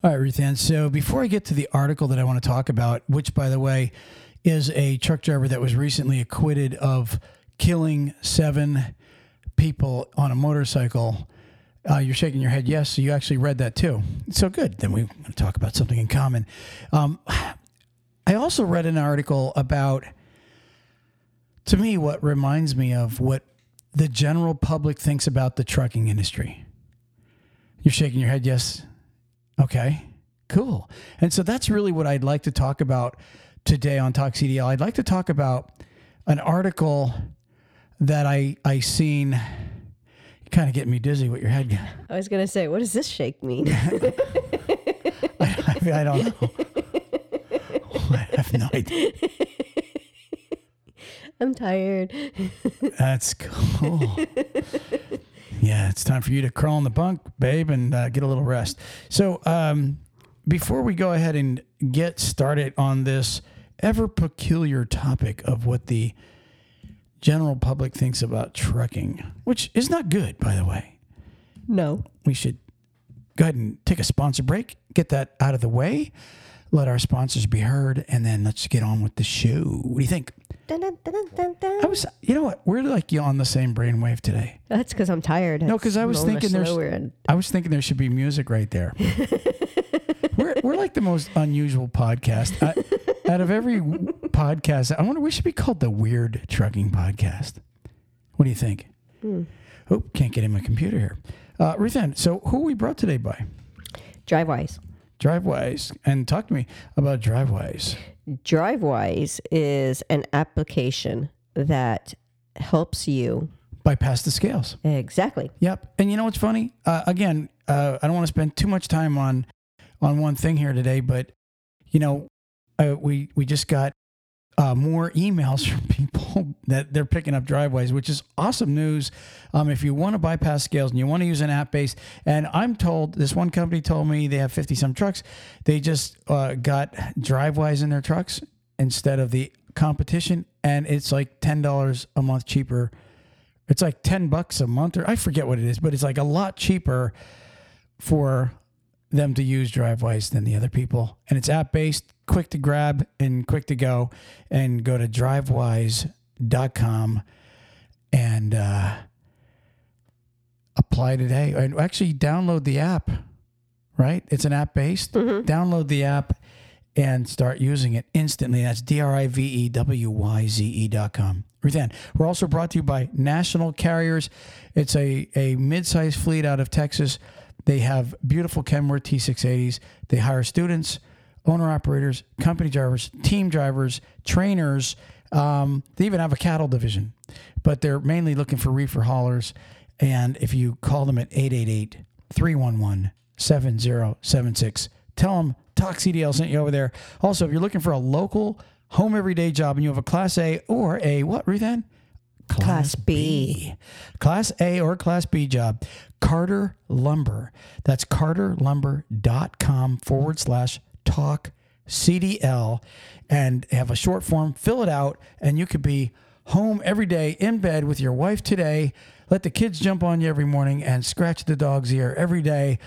All right, Ruth Ann. So before I get to the article that I want to talk about, which, by the way, is a truck driver that was recently acquitted of killing seven people on a motorcycle. Uh, you're shaking your head. Yes, so you actually read that too. So good. Then we want to talk about something in common. Um, I also read an article about, to me, what reminds me of what the general public thinks about the trucking industry. You're shaking your head. Yes. Okay, cool. And so that's really what I'd like to talk about today on Talk CDL. I'd like to talk about an article that I I seen. Kind of getting me dizzy with your head. I was gonna say, what does this shake mean? I, I, I don't know. I have no idea. I'm tired. That's cool. Yeah, it's time for you to crawl in the bunk, babe, and uh, get a little rest. So, um, before we go ahead and get started on this ever peculiar topic of what the general public thinks about trucking, which is not good, by the way, No. we should go ahead and take a sponsor break, get that out of the way, let our sponsors be heard, and then let's get on with the show. What do you think? Dun, dun, dun. I was, you know what? We're like you on the same brainwave today. That's because I'm tired. No, because I was thinking there's- and I was thinking there should be music right there. we're, we're like the most unusual podcast. I, out of every podcast, I wonder, we should be called the Weird Trucking Podcast. What do you think? Oh, can't get in my computer here. Uh, Ruth Ann, so who we brought today by? Drivewyze. Drivewyze. And talk to me about Drivewyze. Drivewyze is an application that helps you Bypass the scales. exactly. Yep. And you know what's funny? Uh, again, uh, I don't want to spend too much time on on one thing here today, but you know, uh, we we just got uh, more emails from people that they're picking up Drivewyze, which is awesome news. Um, if you want to bypass scales and you want to use an app base, and I'm told this one company told me they have 50 some trucks, they just uh, got Drivewyze in their trucks instead of the competition, and it's like ten dollars a month cheaper it's like 10 bucks a month or I forget what it is, but it's like a lot cheaper for them to use Drivewyze than the other people. And it's app based, quick to grab and quick to go. And go to drivewyze.com and uh, apply today. And actually download the app, right? It's an app based. Download the app and start using it instantly. That's D R I V E W Y Z E dot com. Ruthann. We're also brought to you by National Carriers. It's a, a mid sized fleet out of Texas. They have beautiful Kenworth T680s. They hire students, owner operators, company drivers, team drivers, trainers. Um, they even have a cattle division, but they're mainly looking for reefer haulers. And if you call them at 888 311 7076, tell them Talk CDL sent you over there. Also, if you're looking for a local home everyday job and you have a Class A or a what, Ruth Class B. Class A or Class B job. Carter Lumber. That's carterlumber.com forward slash talk CDL and have a short form. Fill it out, and you could be home every day in bed with your wife today. Let the kids jump on you every morning and scratch the dog's ear every day.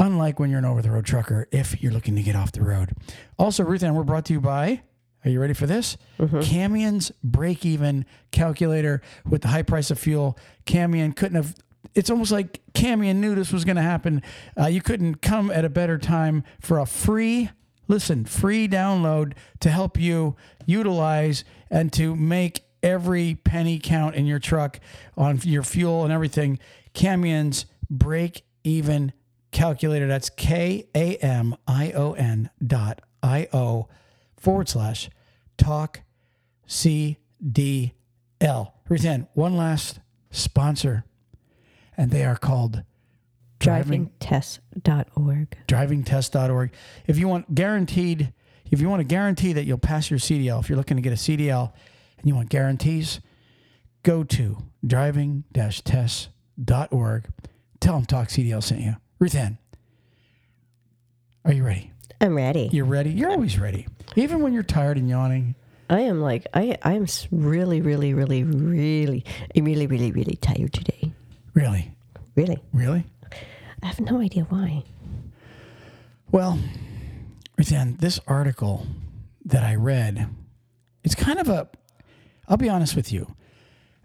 Unlike when you're an over the road trucker, if you're looking to get off the road. Also, Ruth Ann, we're brought to you by are you ready for this? Kamion's break even calculator with the high price of fuel. Kamion couldn't have, it's almost like Kamion knew this was going to happen. Uh, you couldn't come at a better time for a free, listen, free download to help you utilize and to make every penny count in your truck on your fuel and everything. Kamion's break even calculator. That's K A M I O N dot I O forward slash talk CDL. Ruth Ann, one last sponsor, and they are called Driving Drivingtest.org. drivingtest.org. If you want guaranteed, if you want to guarantee that you'll pass your CDL, if you're looking to get a CDL and you want guarantees, go to driving-test.org. Tell them Talk CDL sent you. Ruth Ann, are you ready? I'm ready. You're ready? You're always ready. Even when you're tired and yawning. I am like I I am s- really really really really really really really tired today. Really? Really, Really? I have no idea why. Well, Ruthann, this article that I read, it's kind of a, I'll be honest with you.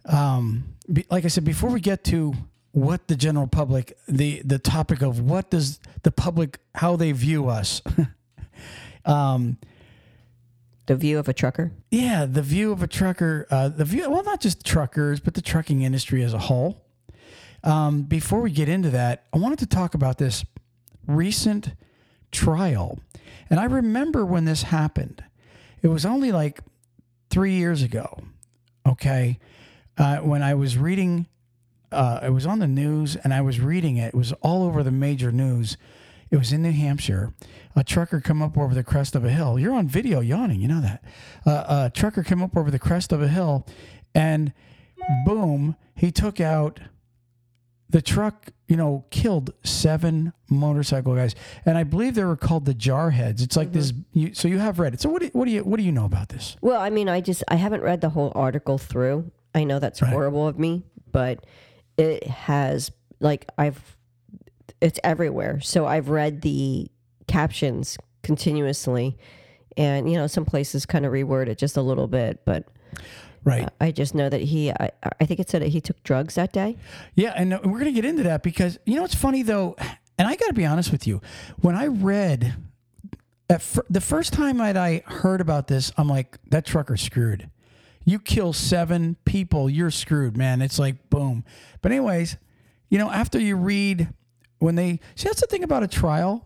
Um, be, like I said, before we get to what the general public, the, the topic of what does the public, how they view us, um, The view of a trucker. yeah, the view of a trucker, uh, the view, well, not just truckers, but the trucking industry as a whole. Um, before we get into that, I wanted to talk about this recent trial. And I remember when this happened, it was only like three years ago, okay, uh, when I was reading, uh, it was on the news and I was reading it. It was all over the major news. It was in New Hampshire. A trucker come up over the crest of a hill. You're on video yawning, you know that. Uh, a trucker came up over the crest of a hill, and boom, he took out the truck. You know, killed seven motorcycle guys, and I believe they were called the Jarheads. It's like this. You, so you have read it. So what do, what do you what do you know about this? Well, I mean, I just I haven't read the whole article through. I know that's Right. horrible of me, but it has like I've it's everywhere. So I've read the captions continuously, and you know some places kind of reword it just a little bit, but Right. I just know that he I, I think it said that he took drugs that day. Yeah, and uh, we're going to get into that because you know what's funny though, and I got to be honest with you. When I read at fir- the first time that I heard about this, I'm like, that trucker's screwed. You kill seven people, you're screwed, man. It's like boom. But anyways, you know, after you read when they see that's the thing about a trial.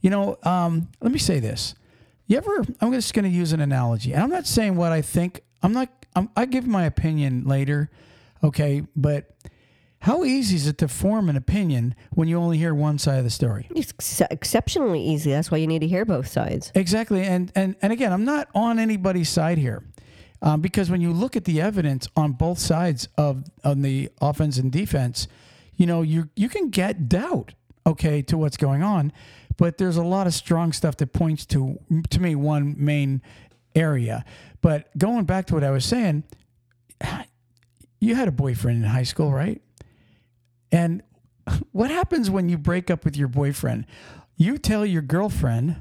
You know, um, let me say this. You ever? I'm just going to use an analogy, and I'm not saying what I think. I'm not. I'm, I give my opinion later, okay? But how easy is it to form an opinion when you only hear one side of the story? It's exceptionally easy. That's why you need to hear both sides. Exactly, and and and again, I'm not on anybody's side here, um, because when you look at the evidence on both sides of on the offense and defense, you know you you can get doubt, okay, to what's going on, but there's a lot of strong stuff that points to to me one main area. But going back to what I was saying, you had a boyfriend in high school, right? And what happens when you break up with your boyfriend? You tell your girlfriend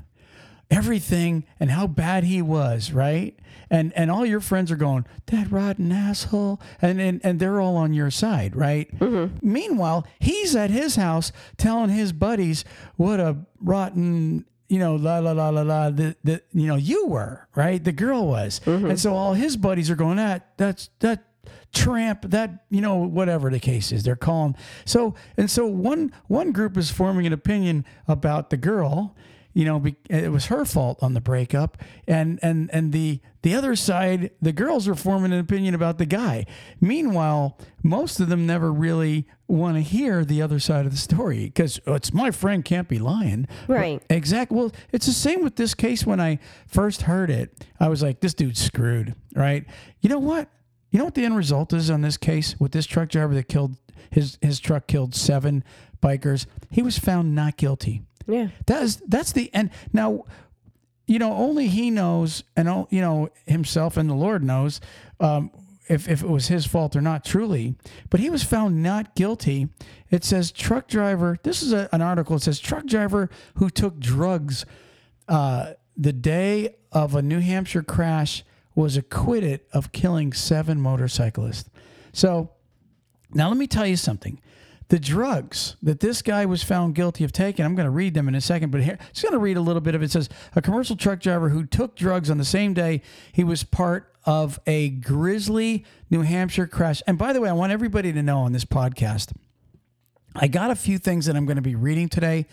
everything and how bad he was, right? And and all your friends are going, that rotten asshole, and and, and they're all on your side, right? Mm-hmm. Meanwhile, he's at his house telling his buddies what a rotten you know, la la la la la. The, the you know you were right. The girl was, mm-hmm. and so all his buddies are going that that's that tramp that you know whatever the case is they're calling so and so one one group is forming an opinion about the girl you know it was her fault on the breakup and and and the the other side the girls are forming an opinion about the guy meanwhile most of them never really want to hear the other side of the story because oh, it's my friend can't be lying Right. Exactly. Well, it's the same with this case. When I first heard it, I was like, "This dude's screwed." Right? You know what? You know what the end result is on this case with this truck driver that killed his his truck killed seven bikers. He was found not guilty. Yeah. That is that's the end. Now, you know, only he knows, and o- you know himself and the Lord knows um, if if it was his fault or not. Truly, but he was found not guilty. It says truck driver. This is a, an article. It says truck driver who took drugs uh, the day of a New Hampshire crash was acquitted of killing seven motorcyclists. So now, let me tell you something. The drugs that this guy was found guilty of taking, I'm going to read them in a second, but here, just going to read a little bit of it. It says a commercial truck driver who took drugs on the same day he was part of a grisly New Hampshire crash. And by the way, I want everybody to know on this podcast, I got a few things that I'm going to be reading today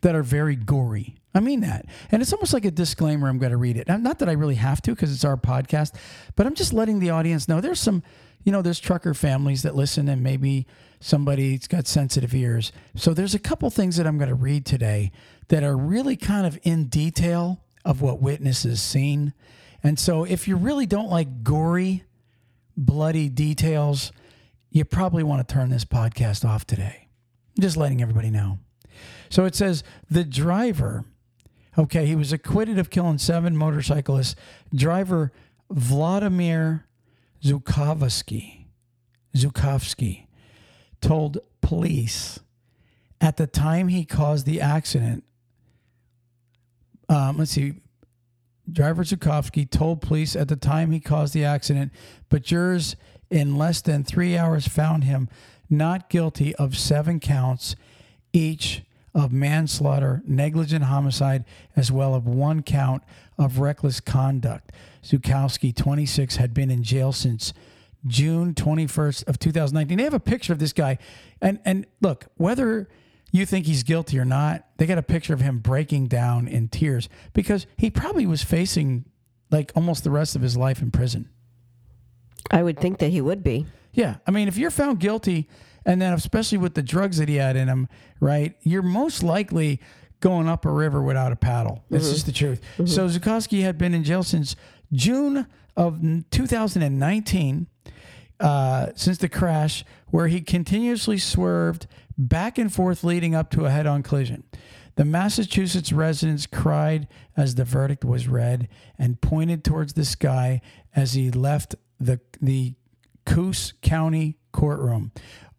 that are very gory. I mean that. And it's almost like a disclaimer. I'm going to read it. Not that I really have to because it's our podcast, but I'm just letting the audience know there's some, you know, there's trucker families that listen and maybe somebody's got sensitive ears. So there's a couple things that I'm going to read today that are really kind of in detail of what witnesses seen. And so if you really don't like gory, bloody details, you probably want to turn this podcast off today. I'm just letting everybody know. So it says the driver, okay, he was acquitted of killing seven motorcyclists. Driver Vladimir Zhukovskyy, Zhukovskyy told police at the time he caused the accident um, let's see. Driver Zhukovskyy told police at the time he caused the accident, but jurors in less than three hours found him not guilty of seven counts, each of manslaughter, negligent homicide, as well as one count of reckless conduct. Zhukovskyy, 26, had been in jail since June 21st of 2019. They have a picture of this guy, and and look, whether you think he's guilty or not, they got a picture of him breaking down in tears because he probably was facing like almost the rest of his life in prison. I would think that he would be. Yeah. I mean, if you're found guilty, and then especially with the drugs that he had in him, right, you're most likely going up a river without a paddle. That's just the truth. So Zhukovskyy had been in jail since June of 2019, uh, since the crash, where he continuously swerved back and forth leading up to a head on collision. The Massachusetts residents cried as the verdict was read and pointed towards the sky as he left the, the Coos County courtroom.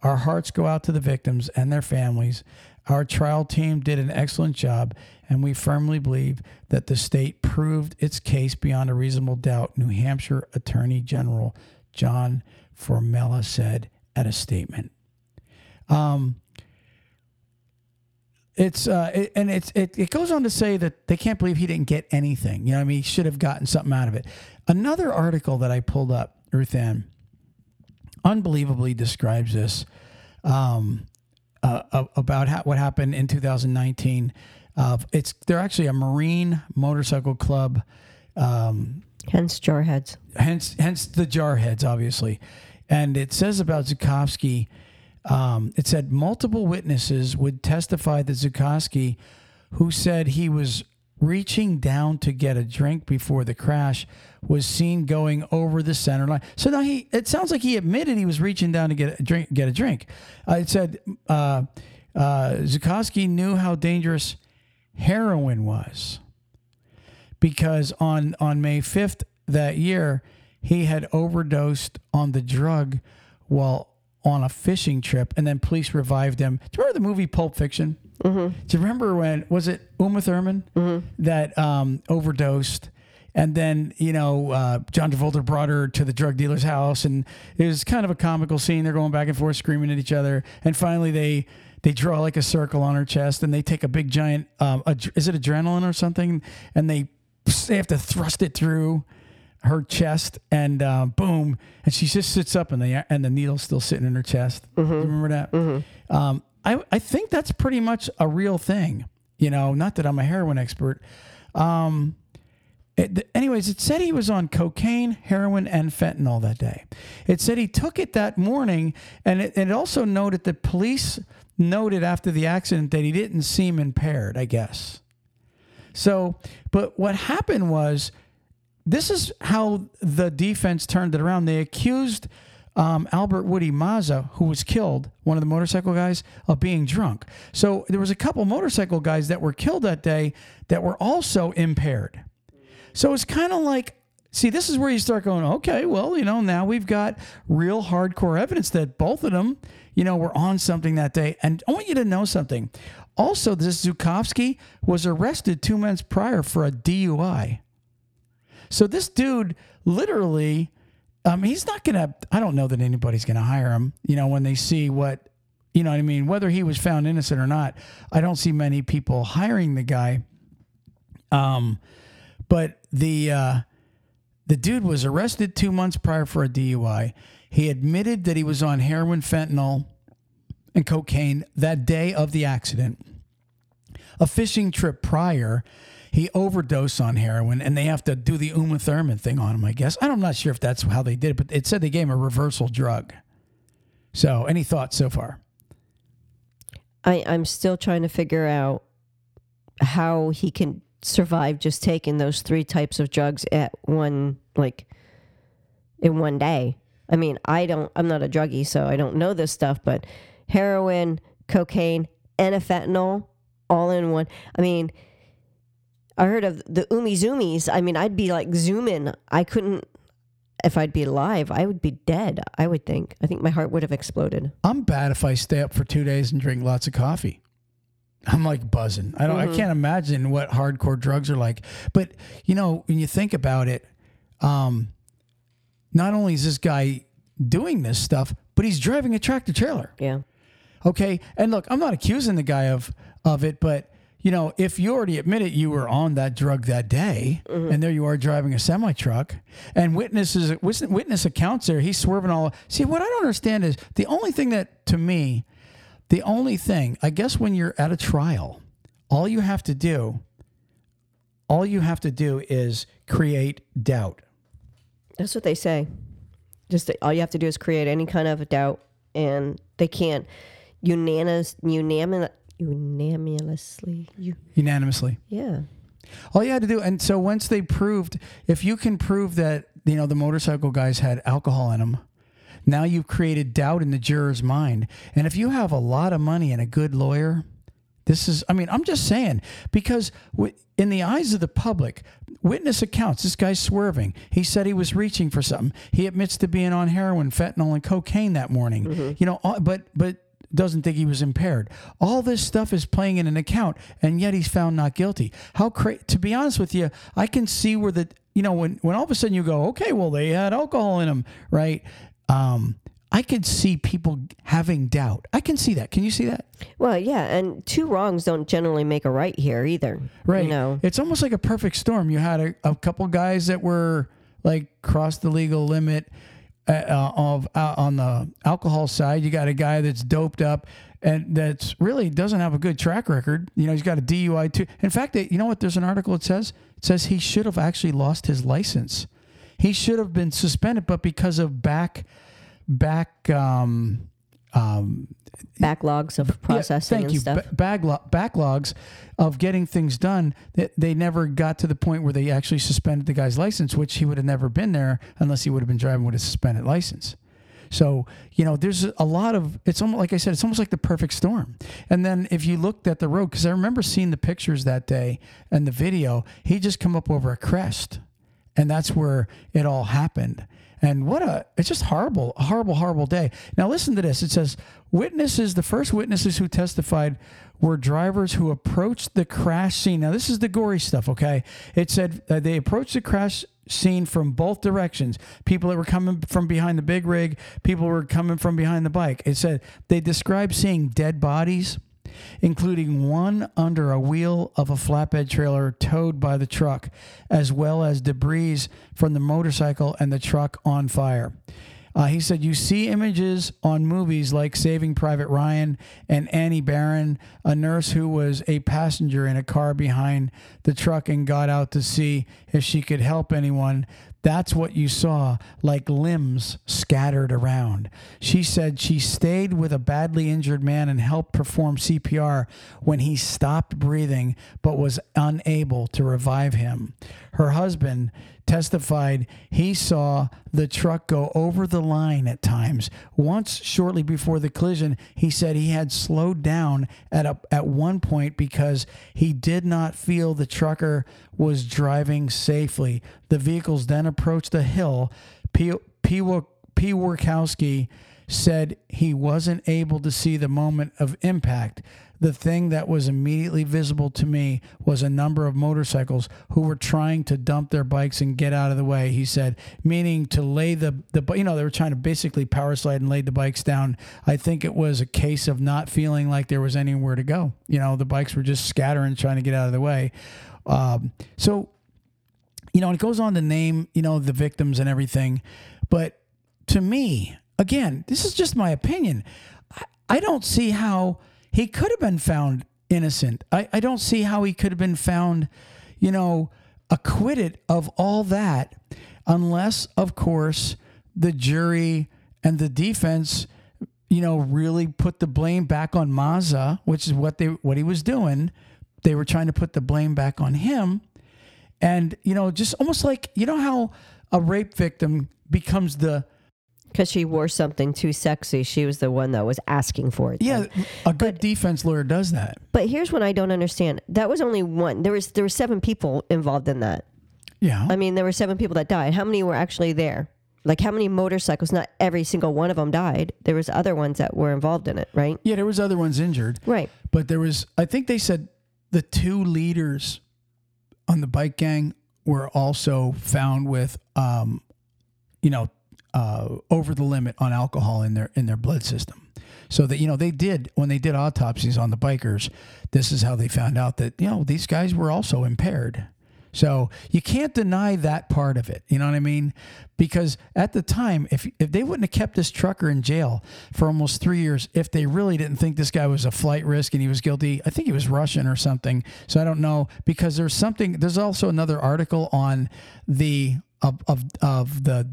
Our hearts go out to the victims and their families. Our trial team did an excellent job, and we firmly believe that the state proved its case beyond a reasonable doubt, New Hampshire Attorney General John Formella said at a statement. Um, it's uh, it, and it's it, it goes on to say that they can't believe he didn't get anything. You know, I mean, he should have gotten something out of it. Another article that I pulled up, Ruth Ann, unbelievably describes this um, uh, uh, about ha- what happened in 2019. Uh, it's they're actually a Marine motorcycle club, um, Hence jarheads. hence hence the jarheads, obviously. And it says about Zhukovskyy. um, it said multiple witnesses would testify that Zhukovskyy, who said he was reaching down to get a drink before the crash, was seen going over the center line. So now he, it sounds like he admitted he was reaching down to get a drink. Get a drink. Uh, it said uh, uh, Zhukovskyy knew how dangerous heroin was because on on May 5th that year he had overdosed on the drug while on a fishing trip and then police revived him. Do you remember the movie Pulp Fiction? Mm-hmm. Do you remember when was it Uma Thurman that um, overdosed? And then you know uh, John Travolta brought her to the drug dealer's house, and it was kind of a comical scene. They're going back and forth, screaming at each other, and finally they they draw like a circle on her chest, and they take a big giant um, ad- is it adrenaline or something, and they they have to thrust it through her chest, and uh, boom, and she just sits up, and the and the needle's still sitting in her chest. You remember that? Um, I I think that's pretty much a real thing. You know, not that I'm a heroin expert. Um, it, anyways, it said he was on cocaine, heroin, and fentanyl that day. It said he took it that morning, and it, it also noted that police noted after the accident that he didn't seem impaired. I guess. So, but what happened was this is how the defense turned it around. They accused um, Albert Woody Mazza, who was killed, one of the motorcycle guys, of being drunk. So there was a couple motorcycle guys that were killed that day that were also impaired. So it's kind of like, see, this is where you start going, okay, well, you know, now we've got real hardcore evidence that both of them, you know, were on something that day. And I want you to know something. Also, this Zhukovskyy was arrested two months prior for a DUI. So this dude literally, um, he's not gonna. I don't know that anybody's gonna hire him. You know, when they see what, you know what I mean. Whether he was found innocent or not, I don't see many people hiring the guy. Um, but the uh, the dude was arrested two months prior for a DUI. He admitted that he was on heroin, fentanyl, and cocaine that day of the accident. A fishing trip prior, he overdosed on heroin, and they have to do the Uma Thurman thing on him. I guess I'm not sure if that's how they did it, but it said they gave him a reversal drug. So, any thoughts so far? I, I'm still trying to figure out how he can survive just taking those three types of drugs at one like in one day. I mean, I don't I'm not a druggie, so I don't know this stuff, but heroin, cocaine, and a fentanyl all in one. I mean, I heard of the umi zoomies. I mean, I'd be like zooming. I couldn't if I'd be alive, I would be dead, I would think. I think my heart would have exploded. I'm bad if I stay up for two days and drink lots of coffee. I'm like buzzing. I don't. I can't imagine what hardcore drugs are like. But you know, when you think about it, um, not only is this guy doing this stuff, but he's driving a tractor trailer. Yeah. Okay, and look, I'm not accusing the guy of of it, but you know, if you already admitted you were on that drug that day, mm-hmm. and there you are driving a semi truck, and witnesses witness witness accounts there, he's swerving all. See, what I don't understand is the only thing that to me, the only thing I guess when you're at a trial, all you have to do, all you have to do is create doubt. That's what they say. Just all you have to do is create any kind of a doubt, and they can't unanimous, unanimous, unanimously. You, Unanimously. yeah. All you had to do, and so once they proved, if you can prove that you know the motorcycle guys had alcohol in them, now you've created doubt in the juror's mind. And if you have a lot of money and a good lawyer, this is, I mean, I'm just saying because in the eyes of the public, witness accounts, this guy's swerving. He said he was reaching for something. He admits to being on heroin, fentanyl, and cocaine that morning. Mm-hmm. You know, uh, but but doesn't think he was impaired. All this stuff is playing in an account, and yet he's found not guilty. How cra- To be honest with you, I can see where the you know when when all of a sudden you go, okay, well they had alcohol in them, right? Um, I could see people having doubt. I can see that. Can you see that? Well, yeah, and two wrongs don't generally make a right here either. Right. You know. It's almost like a perfect storm. You had a, a couple guys that were like crossed the legal limit uh, uh, of uh, on the alcohol side. You got a guy that's doped up and that's really doesn't have a good track record. You know, he's got a DUI too. In fact, you know what? There's an article that says it says he should have actually lost his license. He should have been suspended, but because of back back um, um, backlogs of processing yeah, thank and you. stuff. Ba- baglo- backlogs of getting things done that they never got to the point where they actually suspended the guy's license, which he would have never been there unless he would have been driving with a suspended license. So you know, there's a lot of it's almost like I said, it's almost like the perfect storm. And then if you looked at the road, because I remember seeing the pictures that day and the video, he just come up over a crest, and that's where it all happened. And what a, it's just horrible, horrible, horrible day. Now, listen to this. It says witnesses, the first witnesses who testified were drivers who approached the crash scene. Now, this is the gory stuff, okay? It said uh, they approached the crash scene from both directions. People that were coming from behind the big rig, people were coming from behind the bike. It said they described seeing dead bodies including one under a wheel of a flatbed trailer towed by the truck, as well as debris from the motorcycle and the truck on fire. Uh, he said, You see images on movies like Saving Private Ryan and Annie Barron, a nurse who was a passenger in a car behind the truck and got out to see if she could help anyone. That's what you saw, like limbs scattered around. She said she stayed with a badly injured man and helped perform CPR when he stopped breathing but was unable to revive him. Her husband testified he saw the truck go over the line at times. Once, shortly before the collision, he said he had slowed down at a, at one point because he did not feel the trucker was driving safely. The vehicles then approached a hill. P. P. P. Workowski said he wasn't able to see the moment of impact. The thing that was immediately visible to me was a number of motorcycles who were trying to dump their bikes and get out of the way. He said, meaning to lay the the you know they were trying to basically power slide and lay the bikes down. I think it was a case of not feeling like there was anywhere to go. You know, the bikes were just scattering, trying to get out of the way. Um, so, you know, it goes on to name you know the victims and everything, but to me, again, this is just my opinion. I, I don't see how he could have been found innocent. I, I don't see how he could have been found, you know, acquitted of all that, unless, of course, the jury and the defense, you know, really put the blame back on Mazza, which is what they what he was doing. They were trying to put the blame back on him. And, you know, just almost like, you know how a rape victim becomes the Because she wore something too sexy. She was the one that was asking for it. Yeah, then. a good defense lawyer does that. But here's what I don't understand. That was only one. There was there were seven people involved in that. Yeah. I mean, there were seven people that died. How many were actually there? like how many motorcycles? Not every single one of them died. There was other ones that were involved in it, right? Yeah, there was other ones injured, Right. but there was. I think they said the two leaders on the bike gang were also found with, um, you know, uh, over the limit on alcohol in their in their blood system. So that you know they did when they did autopsies on the bikers. This is how they found out that you know these guys were also impaired. So you can't deny that part of it. You know what I mean? Because at the time, if if they wouldn't have kept this trucker in jail for almost three years, if they really didn't think this guy was a flight risk and he was guilty, I think he was Russian or something. So I don't know because there's something. There's also another article on the of of, of the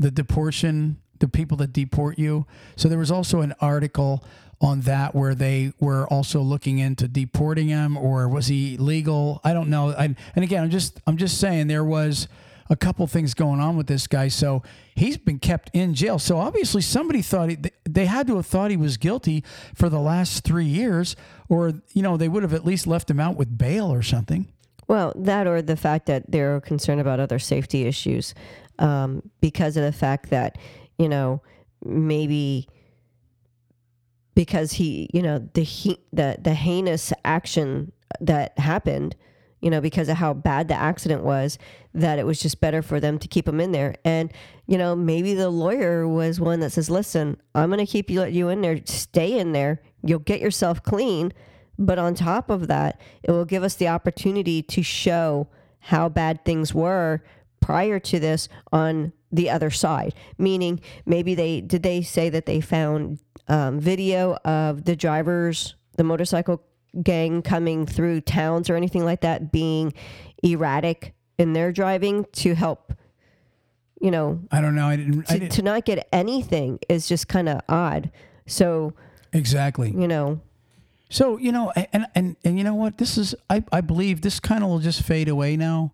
the deportation, the people that deport you. So there was also an article on that where they were also looking into deporting him or was he legal? I don't know. I, and again, I'm just I'm just saying there was a couple things going on with this guy. So he's been kept in jail. So obviously somebody thought he, they had to have thought he was guilty for the last 3 years or you know, they would have at least left him out with bail or something. Well, that or the fact that they're concerned about other safety issues um, because of the fact that, you know, maybe because he, you know, the he, the the heinous action that happened, you know, because of how bad the accident was, that it was just better for them to keep him in there. And you know, maybe the lawyer was one that says, "Listen, I'm going to keep you let you in there. Stay in there. You'll get yourself clean." But on top of that, it will give us the opportunity to show how bad things were prior to this on the other side. Meaning, maybe they did they say that they found um, video of the drivers, the motorcycle gang coming through towns or anything like that, being erratic in their driving to help. You know, I don't know. I didn't I to, didn't to not get anything is just kind of odd. So, exactly. you know, So you know, and and and you know what? This is I I believe this kind of will just fade away now.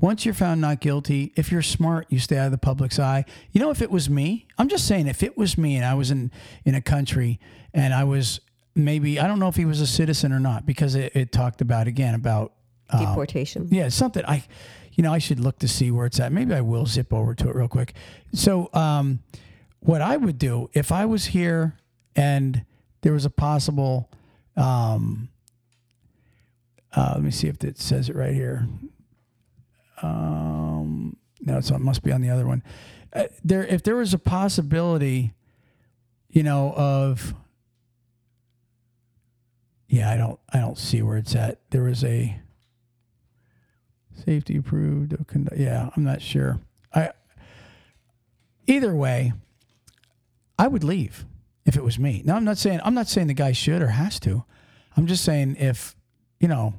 Once you're found not guilty, if you're smart, you stay out of the public's eye. You know, if it was me, I'm just saying, if it was me and I was in in a country and I was maybe I don't know if he was a citizen or not because it, it talked about again about deportation. yeah, something I, you know, I should look to see where it's at. Maybe I will zip over to it real quick. So, um, what I would do if I was here and there was a possible, um, uh, let me see if it says it right here. Um, no, it's on, must be on the other one. Uh, there, if there was a possibility, you know, of yeah, I don't, I don't see where it's at. There was a safety approved. Yeah, I'm not sure. I either way, I would leave if it was me. Now, I'm not saying I'm not saying the guy should or has to. I'm just saying if you know,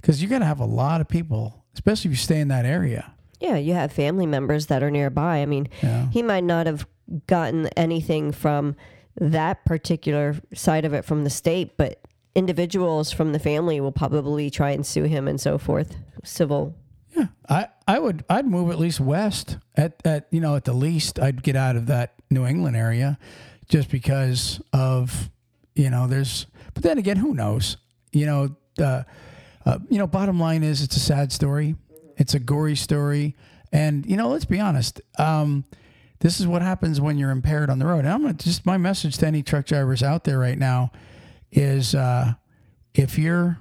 because you got to have a lot of people, especially if you stay in that area. Yeah, you have family members that are nearby. I mean, Yeah. he might not have gotten anything from that particular side of it from the state, but individuals from the family will probably try and sue him and so forth. Civil. Yeah, I, I would I'd move at least west at at you know at the least I'd get out of that New England area, just because of you know there's but then again who knows you know uh, uh, you know bottom line is it's a sad story, it's a gory story, and you know let's be honest. Um, this is what happens when you're impaired on the road. And I'm gonna just my message to any truck drivers out there right now is uh, if you're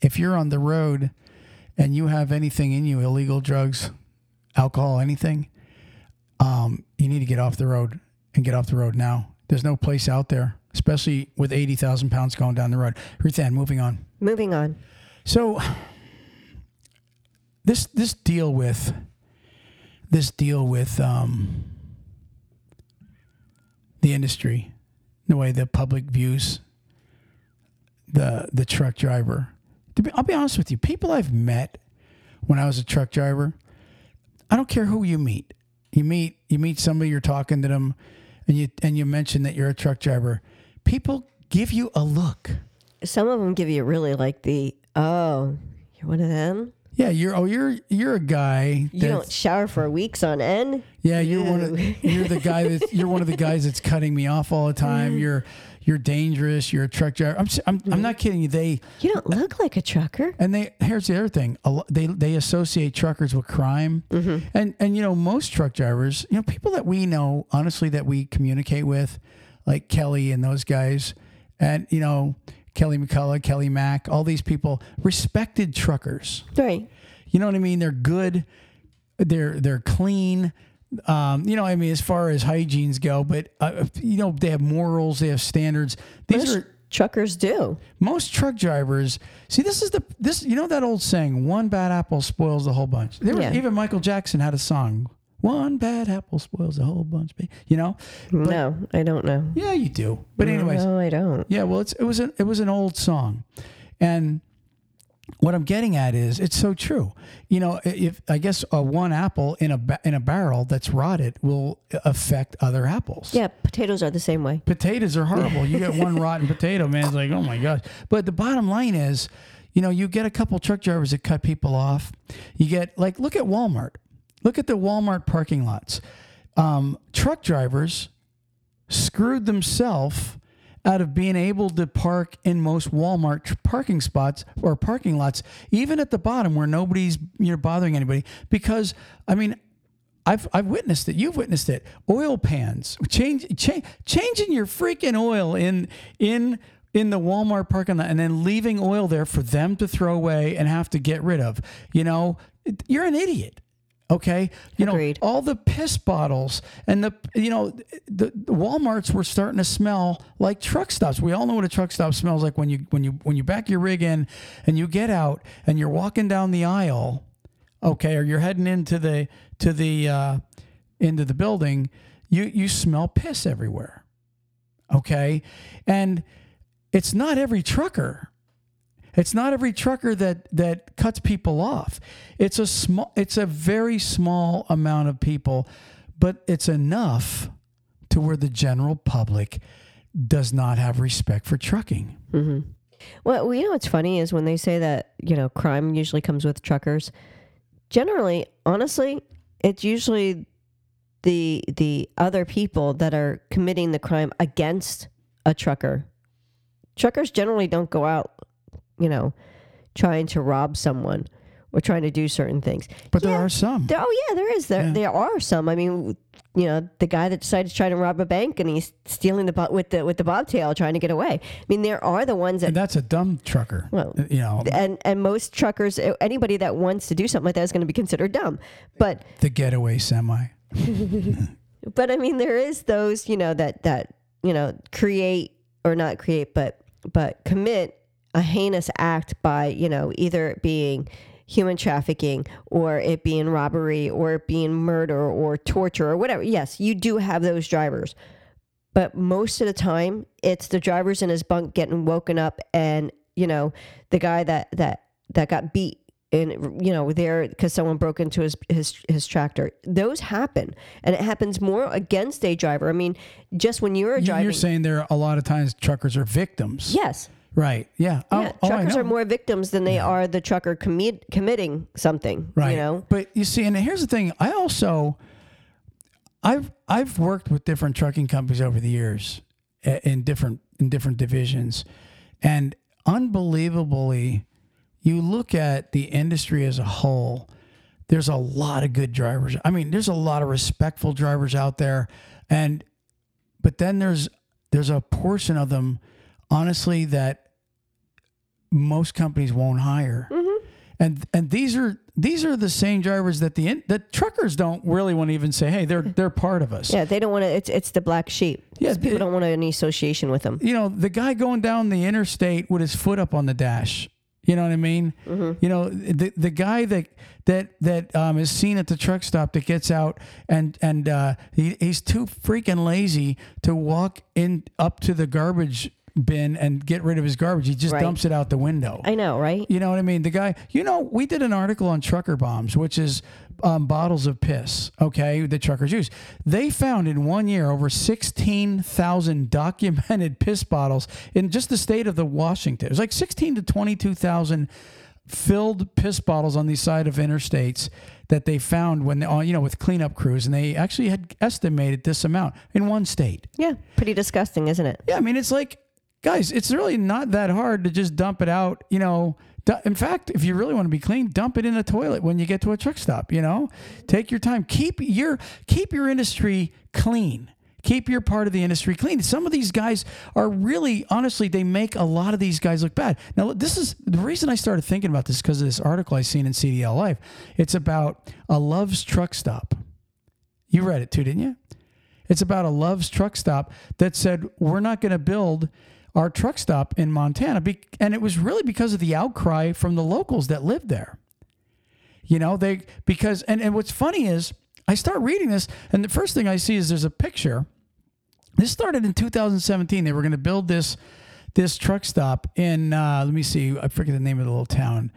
if you're on the road and you have anything in you, illegal drugs, alcohol, anything, um, you need to get off the road and get off the road now. There's no place out there, especially with 80,000 pounds going down the road. Ruth Ann, moving on. Moving on. So this this deal with this deal with um, the industry, the way the public views the the truck driver. Be, I'll be honest with you, people I've met when I was a truck driver, I don't care who you meet. You meet you meet somebody, you're talking to them, and you and you mention that you're a truck driver. People give you a look. Some of them give you really like the, oh, you're one of them? Yeah, you're oh you're you're a guy. You don't shower for weeks on end? Yeah, you're one of you're the guy that you're one of the guys that's cutting me off all the time. You're you're dangerous. You're a truck driver. I'm I'm, I'm not mm-hmm. kidding you. They You don't look like a trucker. and they here's the other thing. They they associate truckers with crime, mm-hmm. and and you know most truck drivers, you know people that we know honestly that we communicate with, like Kelly and those guys, and you know Kelly McCullough, Kelly Mack, all these people, respected truckers. Right. You know what I mean? They're good. They're they're clean. Um, you know, I mean, as far as hygienes go, but uh, you know, they have morals, they have standards. These Most are truckers do. most truck drivers. See, this is the this. You know that old saying, "One bad apple spoils the whole bunch." There was, even Michael Jackson had a song, "One bad apple spoils the whole bunch." ba-" You know? no, I don't know. Yeah, you do. But anyways, No, I don't. yeah. Well, it's it was an it was an old song, and what I'm getting at is it's so true. You know, if I guess a one apple in a in a barrel that's rotted will affect other apples. Yeah, potatoes are the same way. potatoes are horrible. You get one rotten potato, man. It's like, oh my gosh. But the bottom line is, you know, you get a couple truck drivers that cut people off. You get like, look at Walmart. Look at the Walmart parking lots. Um, truck drivers screwed themselves out of being able to park in most Walmart parking spots or parking lots, even at the bottom where nobody's you know bothering anybody. Because I mean, I've I've witnessed it. You've witnessed it. Oil pans change, change changing your freaking oil in in in the Walmart parking lot and then leaving oil there for them to throw away and have to get rid of. You know, you're an idiot. Okay, you Agreed. know all the piss bottles and the you know the, the WalMarts were starting to smell like truck stops. We all know what a truck stop smells like when you when you when you back your rig in and you get out and you're walking down the aisle okay, or you're heading into the to the uh, into the building, you you smell piss everywhere. Okay, and it's not every trucker. It's not every trucker that that cuts people off. It's a small. It's a very small amount of people, but it's enough to where the general public does not have respect for trucking. Mm-hmm. Well, you know what's funny is when they say that you know crime usually comes with truckers. Generally, honestly, it's usually the the other people that are committing the crime against a trucker. Truckers generally don't go out, you know, trying to rob someone or trying to do certain things. But there are some. There, oh yeah, there is. There Yeah. there are some. I mean, you know, the guy that decided to try to rob a bank and he's stealing the bo- with the with the bobtail trying to get away. I mean, there are the ones that And that's a dumb trucker. Well, uh, you know, and and most truckers anybody that wants to do something like that is going to be considered dumb but the getaway semi. but i mean there is those you know that that you know create or not create but but commit a heinous act by you know either it being human trafficking or it being robbery or it being murder or torture or whatever. Yes you do have those drivers. But most of the time it's the drivers in his bunk getting woken up and you know the guy that that that got beat and you know there because someone broke into his his his tractor. Those happen. And it happens more against a driver. I mean just when you're a driver You're saying there are a lot of times truckers are victims. yes Right. Yeah. Oh, yeah, oh, truckers know. are more victims than they are the trucker commit, committing something right. you know But you see, and here's the thing. I also, I've I've worked with different trucking companies over the years, in different in different divisions, and unbelievably, you look at the industry as a whole. There's a lot of good drivers. I mean, there's a lot of respectful drivers out there, and but then there's there's a portion of them, honestly, that most companies won't hire. And and these are these are the same drivers that the in, that truckers don't really want to even say, hey, they're they're part of us. yeah they don't want to it's it's the black sheep Yeah, people don't want any association with them You know, the guy going down the interstate with his foot up on the dash. You know what I mean? You know, the the guy that that that um, is seen at the truck stop that gets out and and uh, he, he's too freaking lazy to walk in up to the garbage bin and get rid of his garbage. He just Right. dumps it out the window. i know right You know what I mean? The guy, you know, we did an article on trucker bombs, which is um, bottles of piss, okay, the truckers use. They found in one year over 16,000 documented piss bottles in just the state of the Washington. It was like 16 to 22,000 filled piss bottles on the side of interstates that they found when they, you know with cleanup crews, and they actually had estimated this amount in one state. Yeah, pretty disgusting, isn't it? Yeah, I mean, it's like, guys, it's really not that hard to just dump it out. You know, in fact, if you really want to be clean, dump it in the toilet when you get to a truck stop. You know, take your time. Keep your keep your industry clean. Keep your part of the industry clean. Some of these guys are really, honestly, they make a lot of these guys look bad. Now, this is the reason I started thinking about this because of this article I seen in CDL Life. It's about a Love's truck stop. You read it too, didn't you? It's about a Love's truck stop that said we're not going to build our truck stop in Montana. And it was really because of the outcry from the locals that lived there. You know, they, because, and, and what's funny is I start reading this, and the first thing I see is there's a picture. This started in 2017. They were going to build this this truck stop in uh, let me see I forget the name of the little town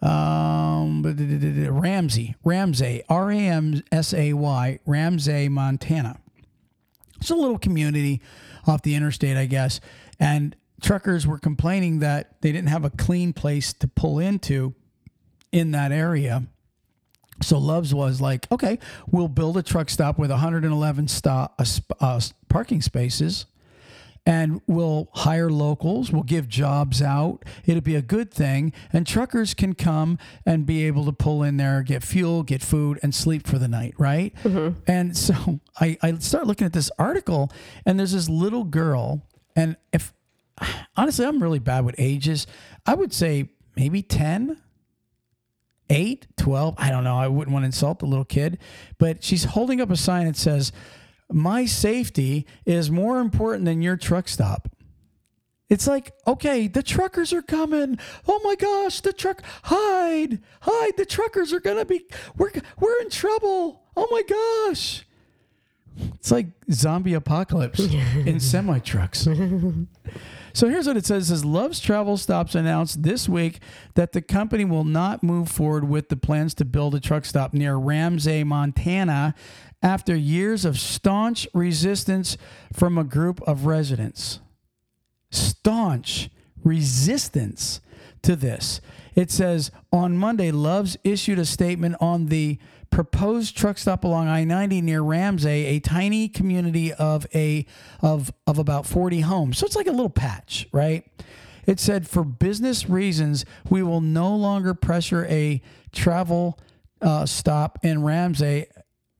um, Ramsay Ramsay R A M S A Y Ramsay Montana it's a little community off the interstate I guess and truckers were complaining that they didn't have a clean place to pull into in that area so Love's was like, okay, we'll build a truck stop with 111 stop, uh, uh, parking spaces and we'll hire locals, we'll give jobs out. It'll be a good thing. And truckers can come and be able to pull in there, get fuel, get food, and sleep for the night, right? Mm-hmm. And so I, I start looking at this article, and there's this little girl. And if honestly, I'm really bad with ages, I would say maybe 10 8, 12, I don't know. I wouldn't want to insult the little kid, but she's holding up a sign that says, My safety is more important than your truck stop. It's like, okay, the truckers are coming. Oh my gosh, the truck, hide, hide. The truckers are going to be, we're, we're in trouble. Oh my gosh. It's like zombie apocalypse in semi trucks. So here's what it says: it says Love's Travel Stops announced this week that the company will not move forward with the plans to build a truck stop near Ramsay, Montana, after years of staunch resistance from a group of residents. Staunch resistance to this. It says on Monday, Love's issued a statement on the proposed truck stop along I-90 near Ramsay, a tiny community of a of of about 40 homes. So it's like a little patch, right? It said for business reasons, we will no longer pressure a travel uh, stop in Ramsay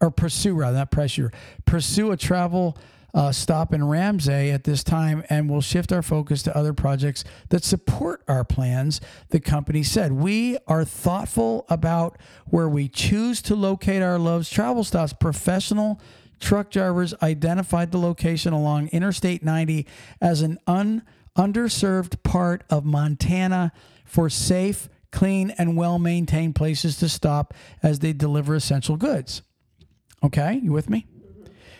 or pursue rather not pressure pursue a travel uh, stop in Ramsay at this time and we'll shift our focus to other projects that support our plans, the company said. We are thoughtful about where we choose to locate our Love's travel stops. Professional truck drivers identified the location along Interstate 90 as an un- underserved part of Montana for safe, clean, and well maintained places to stop as they deliver essential goods. Okay, you with me?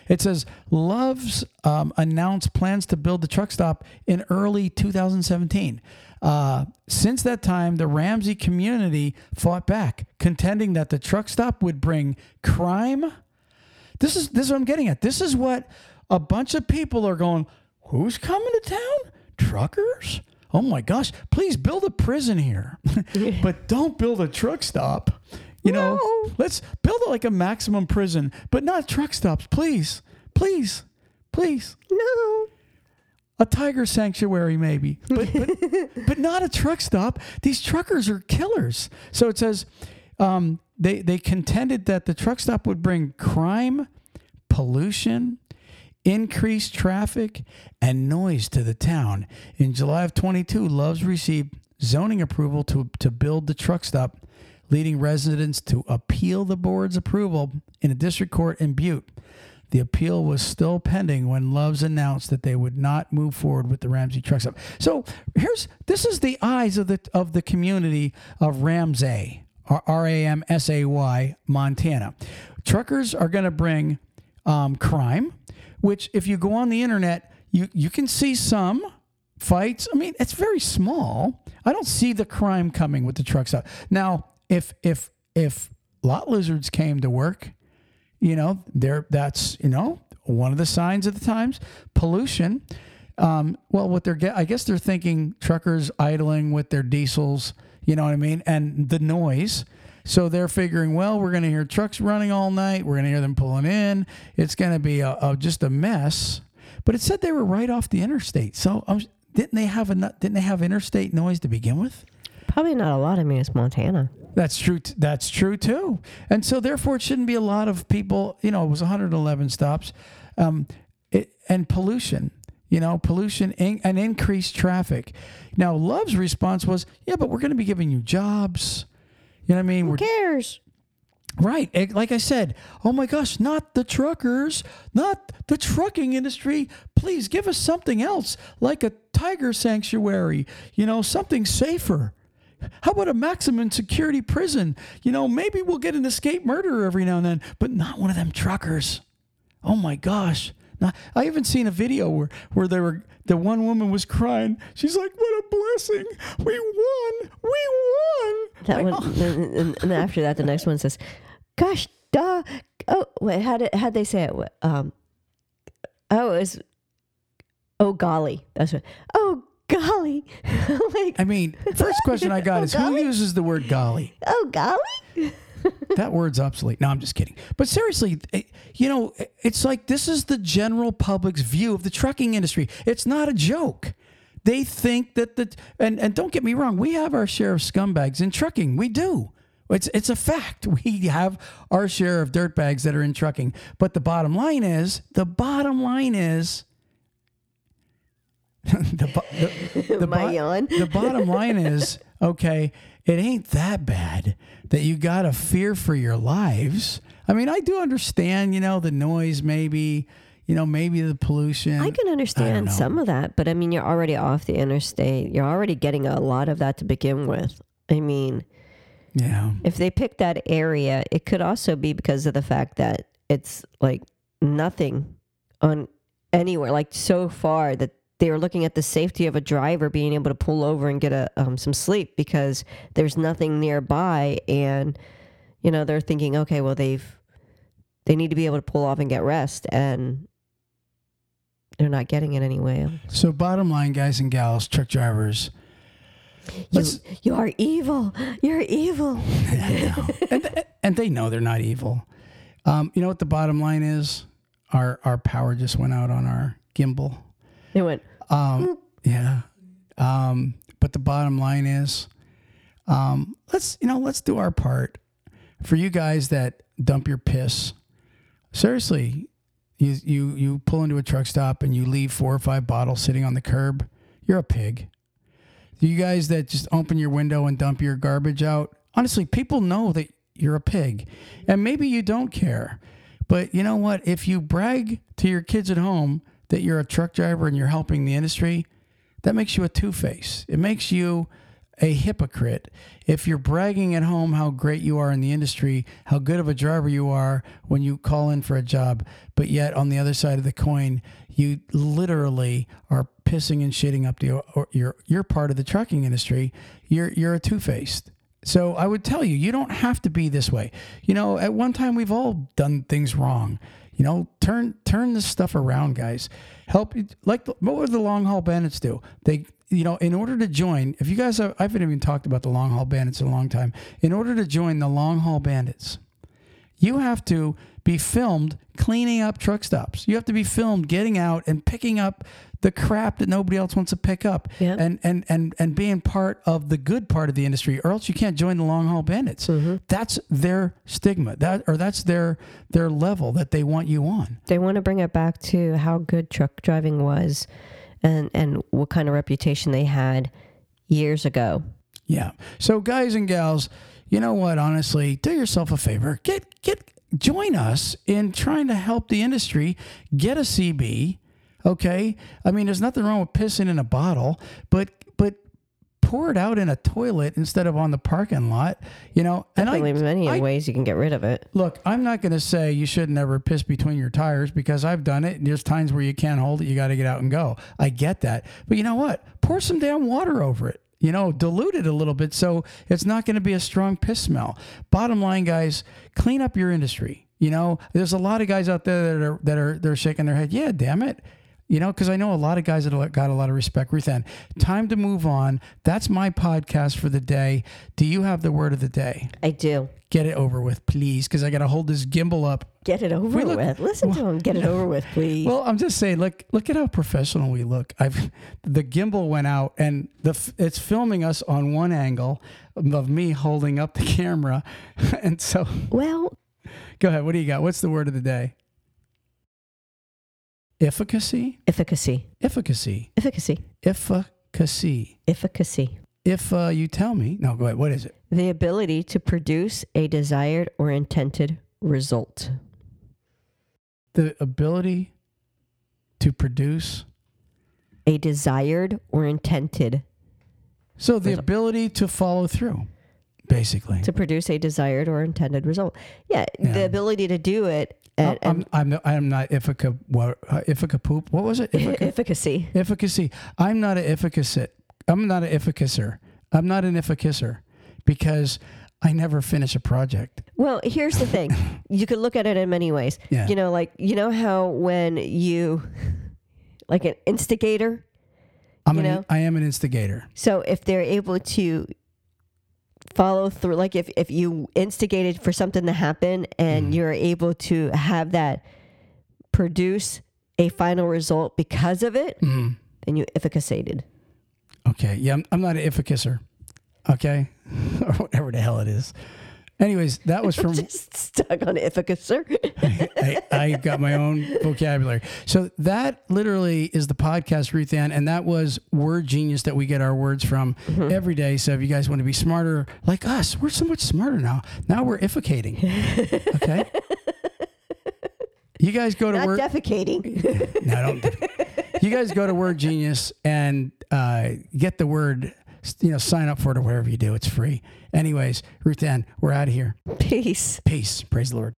It says Love's um, announced plans to build the truck stop in early 2017. Uh, since that time, the Ramsay community fought back, contending that the truck stop would bring crime. This is this is what I'm getting at. This is what a bunch of people are going. Who's coming to town? Truckers? Oh my gosh! Please build a prison here, but don't build a truck stop. You know, No. let's build it like a maximum prison, but not truck stops, please. Please. Please. No. A tiger sanctuary, maybe, but, but, but not a truck stop. These truckers are killers. So it says um, they, they contended that the truck stop would bring crime, pollution, increased traffic, and noise to the town. In July of 22, Love's received zoning approval to, to build the truck stop, leading residents to appeal the board's approval in a district court in Butte. The appeal was still pending when Love's announced that they would not move forward with the Ramsay truck stop. So here's this is the eyes of the of the community of Ramsay, R A M S A Y, Montana. Truckers are going to bring um, crime, which if you go on the internet, you you can see some fights. I mean, it's very small. I don't see the crime coming with the truck stop. Now, if if if lot lizards came to work you know there that's you know one of the signs of the times pollution um, well what they're get i guess they're thinking truckers idling with their diesels You know what I mean? And the noise. So they're figuring, well, we're going to hear trucks running all night. We're going to hear them pulling in. It's going to be a, a, just a mess. But it said they were right off the interstate. So um, didn't they have a didn't they have interstate noise to begin with? Probably not a lot. I mean, it's Montana. That's true. T- that's true too. And so therefore, it shouldn't be a lot of people. You know, it was 111 stops, um, it, and pollution. You know, pollution in, and increased traffic. Now, Love's response was, "Yeah, but we're going to be giving you jobs." You know what I mean? Who We're cares? Right. Eh, Like I said, oh my gosh, not the truckers, not the trucking industry. Please give us something else, like a tiger sanctuary, you know, something safer. How about a maximum security prison? You know, maybe we'll get an escape murderer every now and then, but not one of them truckers. Oh my gosh. Now, I even seen a video where, where they were the one woman was crying. She's like, "What a blessing! We won! We won!" That Like, one, oh. and, and after that, the next one says, "Gosh, duh." Oh, wait, how did how they say it? Um, oh, it was, oh golly, that's what. Oh golly, like I mean, first question I got Oh, is who uses the word golly? oh golly. That word's obsolete. No, I'm just kidding. But seriously, it- you know, eh, it's like this is the general public's view of the trucking industry. It's not a joke. They think that the and and don't get me wrong, we have our share of scumbags in trucking. We do. It's it's a fact. We have our share of dirtbags that are in trucking. But the bottom line is, the bottom line is the, the, the, My bo- yawn. the bottom line is okay it ain't that bad that you got to fear for your lives i mean i do understand you know the noise maybe you know maybe the pollution I can understand some of that, but I mean, you're already off the interstate. You're already getting a lot of that to begin with. I mean, yeah if they pick that area, it could also be because of the fact that it's like nothing on anywhere, like so far that they were looking at the safety of a driver being able to pull over and get a um, some sleep because there's nothing nearby, and you know they're thinking, okay, well they've they need to be able to pull off and get rest, and they're not getting it anyway. so bottom line guys and gals truck drivers You, you are evil. You're evil. and, and they know they're not evil um, you know what the bottom line is our our power just went out on our gimbal They went. Um, yeah. Um, but the bottom line is, um, let's you know, let's do our part for you guys that dump your piss. Seriously, you you you pull into a truck stop and you leave four or five bottles sitting on the curb. You're a pig. You guys that just open your window and dump your garbage out. Honestly, people know that you're a pig, and maybe you don't care. But you know what? If you brag to your kids at home that you're a truck driver and you're helping the industry, that makes you a two face. It makes you a hypocrite. If you're bragging at home how great you are in the industry, how good of a driver you are when you call in for a job, but yet on the other side of the coin, you literally are pissing and shitting up the your your part of the trucking industry, you're you're a two faced. So I would tell you, you don't have to be this way. You know, at one time we've all done things wrong. You know, turn turn this stuff around, guys. Help like what would the long haul bandits do? They you know, in order to join, if you guys have, I haven't even talked about the long haul bandits in a long time. In order to join the long haul bandits, you have to be filmed cleaning up truck stops. You have to be filmed getting out and picking up the crap that nobody else wants to pick up Yeah. and, and, and, and being part of the good part of the industry or else you can't join the long haul bandits. Mm-hmm. That's their stigma that, or that's their, their level that they want you on. They want to bring it back to how good truck driving was, and and what kind of reputation they had years ago. Yeah. So guys and gals, you know what? Honestly, do yourself a favor. Get get join us in trying to help the industry get a CB. Okay. I mean, there's nothing wrong with pissing in a bottle, but but pour it out in a toilet instead of on the parking lot. You know, and Definitely I, many I ways you can get rid of it. Look, I'm not going to say you should never piss between your tires because I've done it. And there's times where you can't hold it. You got to get out and go. I get that. But you know what? Pour some damn water over it. You know, dilute it a little bit so it's not going to be a strong piss smell. Bottom line, guys, clean up your industry. You know, there's a lot of guys out there that are that are they're shaking their head. Yeah, damn it. You know, because I know a lot of guys that got a lot of respect. Ruth Ann, time to move on. That's my podcast for the day. Do you have the word of the day? I do. Get it over with, please, because I got to hold this gimbal up. Get it over look- with. Listen to him. Get it over with, please. Well, I'm just saying, look, look at how professional we look. I've the gimbal went out, and the it's filming us on one angle of me holding up the camera, and so well, go ahead. What do you got? What's the word of the day? Efficacy, efficacy. efficacy, Efficacy. efficacy. Efficacy. If uh, you tell me, no, go ahead. What is it? The ability to produce a desired or intended result. The ability to produce. A desired or intended So the Result. ability to follow through, basically. to produce a desired or intended result. Yeah, Yeah. the ability to do it and, I'm, I'm, I'm, I'm not effica, what, uh, effica poop. What was it? and Effica, efficacy. efficacy. I'm not an efficacy. I'm not an efficacer. I'm not an efficacer because I never finish a project. Well, here's the thing. You could look at it in many ways. Yeah. You know, like you know how when you like an instigator, I'm You an, know? I am an instigator. so if they're able to follow through like if, if you instigated for something to happen and Mm-hmm. you're able to have that produce a final result because of it, Mm. then you efficaciated. Okay. Yeah, I'm, I'm not an efficacer. Okay. or whatever the hell it is. Anyways, that was from Just stuck on efficacer. I, I got my own vocabulary. So that literally is the podcast, Ruth Ann, and that was Word Genius that we get our words from Mm-hmm. every day. So if you guys want to be smarter like us, we're so much smarter now. Now we're efficating. Okay. You guys go to Not Word. defecating. no, don't. You guys go to Word Genius and uh, get the word. You know, sign up for it or whatever you do. It's free. Anyways, Ruth Ann, we're out of here. Peace. Peace. Praise the Lord.